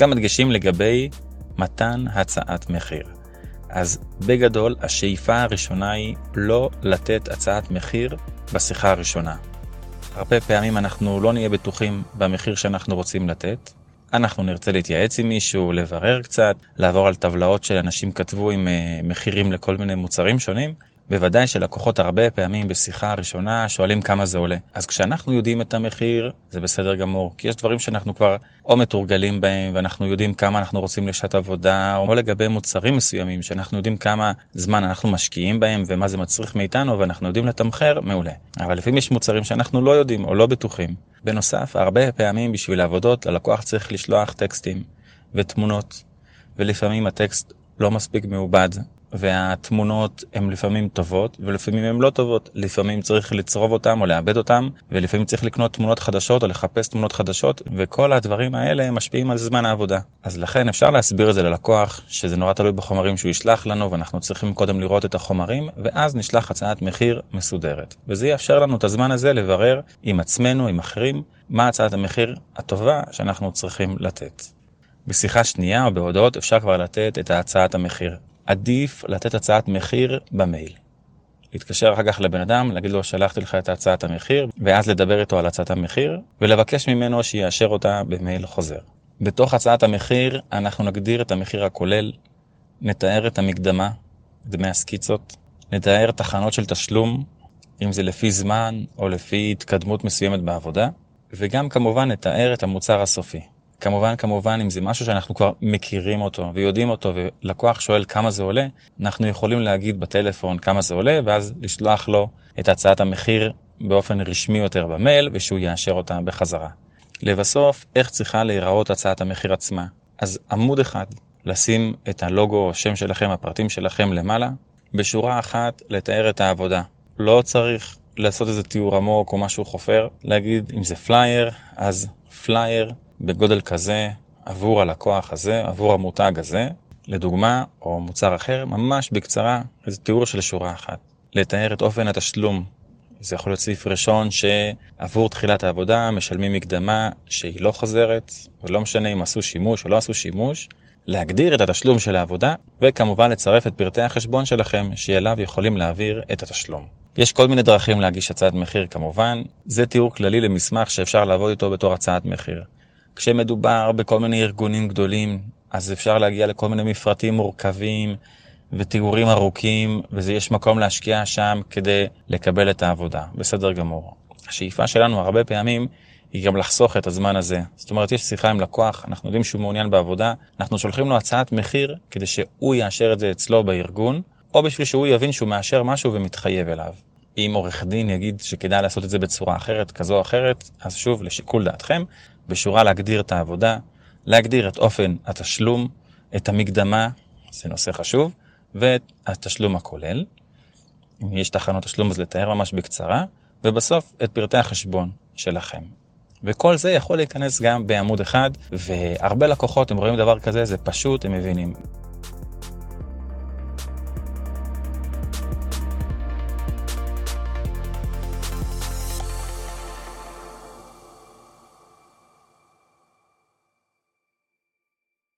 כמה דגשים לגבי מתן הצעת מחיר. אז בגדול, השאיפה הראשונה היא לא לתת הצעת מחיר בשיחה הראשונה. הרבה פעמים אנחנו לא נהיה בטוחים במחיר שאנחנו רוצים לתת. אנחנו נרצה להתייעץ עם מישהו, לברר קצת, לעבור על טבלאות שאנשים כתבו עם uh, מחירים לכל מיני מוצרים שונים, בוודאי שלקוחות הרבה פעמים בשיחה הראשונה שואלים כמה זה עולה. אז כשאנחנו יודעים את המחיר, זה בסדר גמור, כי יש דברים שאנחנו כבר או מתורגלים בהם ואנחנו יודעים כמה אנחנו רוצים לשעת עבודה, או לגבי מוצרים מסוימים שאנחנו יודעים כמה זמן אנחנו משקיעים בהם ומה זה מצריך מאיתנו ואנחנו יודעים לתמחר, מעולה. אבל לפעמים יש מוצרים שאנחנו לא יודעים או לא בטוחים. בנוסף, הרבה פעמים בשביל העבודות הלקוח צריך לשלוח טקסטים ותמונות, ולפעמים הטקסט לא מספיק מעובד, והתמונות הן לפעמים טובות ולפעמים הן לא טובות. לפעמים צריך לצרוב אותם או לעבד אותם ולפעמים צריך לקנות תמונות חדשות או לחפש תמונות חדשות וכל הדברים האלה משפיעים על זמן העבודה. אז לכן אפשר להסביר את זה ללקוח שזה נורא תלוי בחומרים שהוא ישלח לנו ואנחנו צריכים קודם לראות את החומרים ואז נשלח הצעת מחיר מסודרת. וזה יאפשר לנו את הזמן הזה לברר עם עצמנו, עם אחרים, מה הצעת המחיר הטובה שאנחנו צריכים לתת. בשיחה שנייה או בהודעות אפשר כבר לתת את הצעת המחיר. עדיף לתת הצעת מחיר במייל. להתקשר אחר כך לבן אדם, להגיד לו שלחתי לך את הצעת המחיר, ואז לדבר איתו על הצעת המחיר, ולבקש ממנו שיאשר אותה במייל חוזר. בתוך הצעת המחיר אנחנו נגדיר את המחיר הכולל, נתאר את המקדמה, דמי הסקיצות, נתאר תחנות של תשלום, אם זה לפי זמן או לפי התקדמות מסוימת בעבודה, וגם כמובן נתאר את המוצר הסופי. כמובן, כמובן, אם זה משהו שאנחנו כבר מכירים אותו ויודעים אותו ולקוח שואל כמה זה עולה, אנחנו יכולים להגיד בטלפון כמה זה עולה ואז לשלוח לו את הצעת המחיר באופן רשמי יותר במייל ושהוא יאשר אותה בחזרה. לבסוף, איך צריכה להיראות הצעת המחיר עצמה? אז עמוד אחד, לשים את הלוגו או שם שלכם, הפרטים שלכם למעלה, בשורה אחת לתאר את העבודה. לא צריך לעשות איזה תיאור עמוק או משהו חופר, להגיד אם זה פלייר, אז פלייר בגודל כזה עבור הלקוח הזה, עבור המותג הזה, לדוגמה, או מוצר אחר, ממש בקצרה, איזה תיאור של שורה אחת. לתאר את אופן התשלום. זה יכול להיות סעיף ראשון שעבור תחילת העבודה משלמים מקדמה שהיא לא חוזרת, ולא משנה אם עשו שימוש או לא עשו שימוש, להגדיר את התשלום של העבודה, וכמובן לצרף את פרטי החשבון שלכם שאליו יכולים להעביר את התשלום. יש כל מיני דרכים להגיש הצעת מחיר כמובן, זה תיאור כללי למסמך שאפשר לעבוד איתו בתור הצעת מחיר. כשמדובר בכל מיני ארגונים גדולים, אז אפשר להגיע לכל מיני מפרטים מורכבים ותיאורים ארוכים, ויש מקום להשקיע שם כדי לקבל את העבודה. בסדר גמור. השאיפה שלנו הרבה פעמים היא גם לחסוך את הזמן הזה. זאת אומרת, יש שיחה עם לקוח, אנחנו יודעים שהוא מעוניין בעבודה, אנחנו שולחים לו הצעת מחיר כדי שהוא יאשר את זה אצלו בארגון, או בשביל שהוא יבין שהוא מאשר משהו ומתחייב אליו. אם עורך דין יגיד שכדאי לעשות את זה בצורה אחרת, כזו או אחרת, אז שוב, לשיקול דעתכם, בשורה להגדיר את העבודה, להגדיר את אופן התשלום, את המקדמה, זה נושא חשוב, ואת התשלום הכולל. אם יש תחנות תשלום אז לתאר ממש בקצרה, ובסוף את פרטי החשבון שלכם. וכל זה יכול להיכנס גם בעמוד אחד, והרבה לקוחות, הם רואים דבר כזה, זה פשוט, הם מבינים.